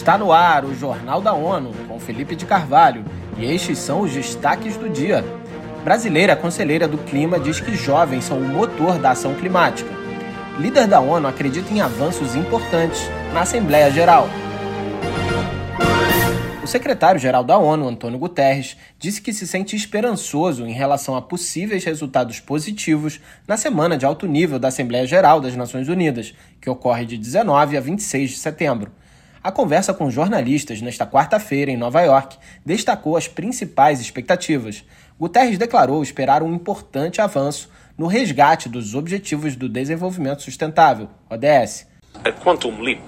Está no ar o Jornal da ONU, com Felipe de Carvalho, e estes são os destaques do dia. Brasileira conselheira do clima diz que jovens são o motor da ação climática. Líder da ONU acredita em avanços importantes na Assembleia Geral. O secretário-geral da ONU, Antônio Guterres, disse que se sente esperançoso em relação a possíveis resultados positivos na semana de alto nível da Assembleia Geral das Nações Unidas, que ocorre de 19 a 26 de setembro. A conversa com jornalistas nesta quarta-feira em Nova York destacou as principais expectativas. Guterres declarou esperar um importante avanço no resgate dos Objetivos do Desenvolvimento Sustentável, ODS. A quantum leap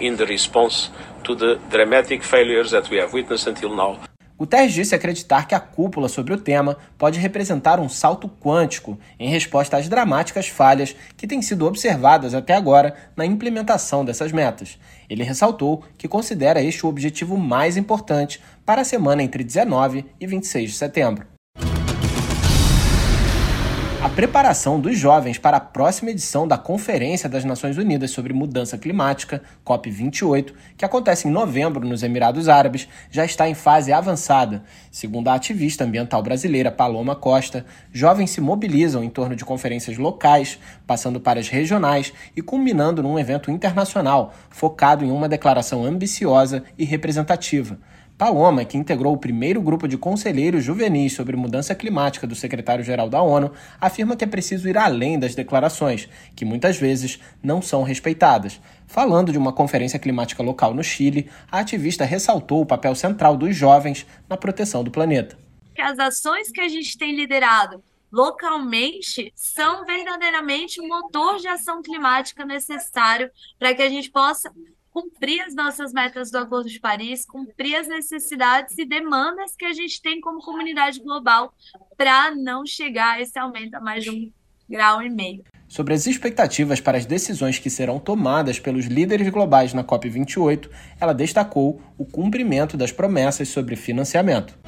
in the response to the dramatic failures that we have witnessed until now. Guterres disse acreditar que a cúpula sobre o tema pode representar um salto quântico em resposta às dramáticas falhas que têm sido observadas até agora na implementação dessas metas. Ele ressaltou que considera este o objetivo mais importante para a semana entre 19 e 26 de setembro. Preparação dos jovens para a próxima edição da Conferência das Nações Unidas sobre Mudança Climática, COP28, que acontece em novembro nos Emirados Árabes, já está em fase avançada. Segundo a ativista ambiental brasileira Paloma Costa, jovens se mobilizam em torno de conferências locais, passando para as regionais e culminando num evento internacional focado em uma declaração ambiciosa e representativa. Paloma, que integrou o primeiro grupo de conselheiros juvenis sobre mudança climática do secretário-geral da ONU, afirma que é preciso ir além das declarações, que muitas vezes não são respeitadas. Falando de uma conferência climática local no Chile, a ativista ressaltou o papel central dos jovens na proteção do planeta. As ações que a gente tem liderado localmente são verdadeiramente o motor de ação climática necessário para que a gente possa cumprir as nossas metas do Acordo de Paris, cumprir as necessidades e demandas que a gente tem como comunidade global para não chegar a esse aumento a mais de um grau e meio. Sobre as expectativas para as decisões que serão tomadas pelos líderes globais na COP28, ela destacou o cumprimento das promessas sobre financiamento.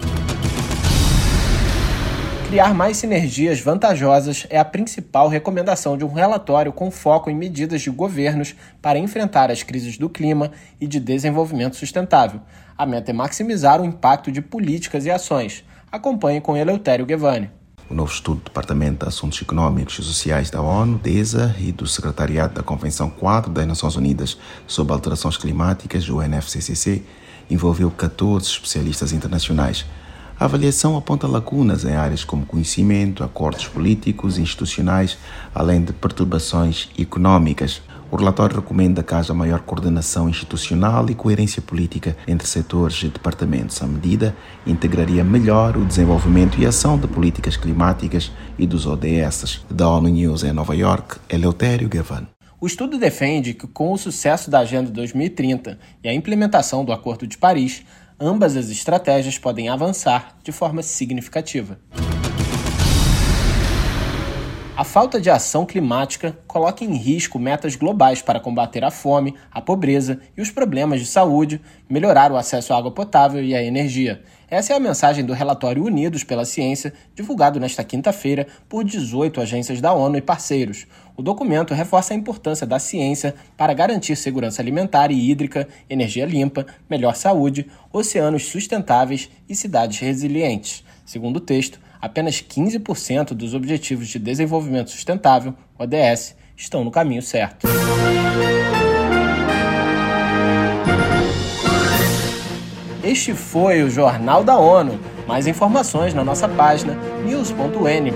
Criar mais sinergias vantajosas é a principal recomendação de um relatório com foco em medidas de governos para enfrentar as crises do clima e de desenvolvimento sustentável. A meta é maximizar o impacto de políticas e ações. Acompanhe com Eleutério Guevani. O novo estudo do Departamento de Assuntos Econômicos e Sociais da ONU, DESA, e do Secretariado da Convenção 4 das Nações Unidas sobre Alterações Climáticas, o UNFCCC, envolveu 14 especialistas internacionais a avaliação aponta lacunas em áreas como conhecimento, acordos políticos e institucionais, além de perturbações econômicas. O relatório recomenda que haja maior coordenação institucional e coerência política entre setores e departamentos. A medida integraria melhor o desenvolvimento e ação de políticas climáticas e dos ODS. Da ONU News em Nova York, Eleutério Gavan. O estudo defende que, com o sucesso da Agenda 2030 e a implementação do Acordo de Paris, ambas as estratégias podem avançar de forma significativa. A falta de ação climática coloca em risco metas globais para combater a fome, a pobreza e os problemas de saúde, melhorar o acesso à água potável e à energia. Essa é a mensagem do relatório Unidos pela Ciência, divulgado nesta quinta-feira por 18 agências da ONU e parceiros. O documento reforça a importância da ciência para garantir segurança alimentar e hídrica, energia limpa, melhor saúde, oceanos sustentáveis e cidades resilientes. Segundo o texto, apenas 15% dos Objetivos de Desenvolvimento Sustentável, ODS, estão no caminho certo. Este foi o Jornal da ONU. Mais informações na nossa página news.n.org/pt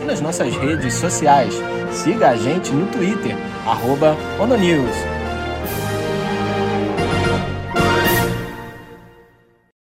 e nas nossas redes sociais. Siga a gente no Twitter, ONUNews.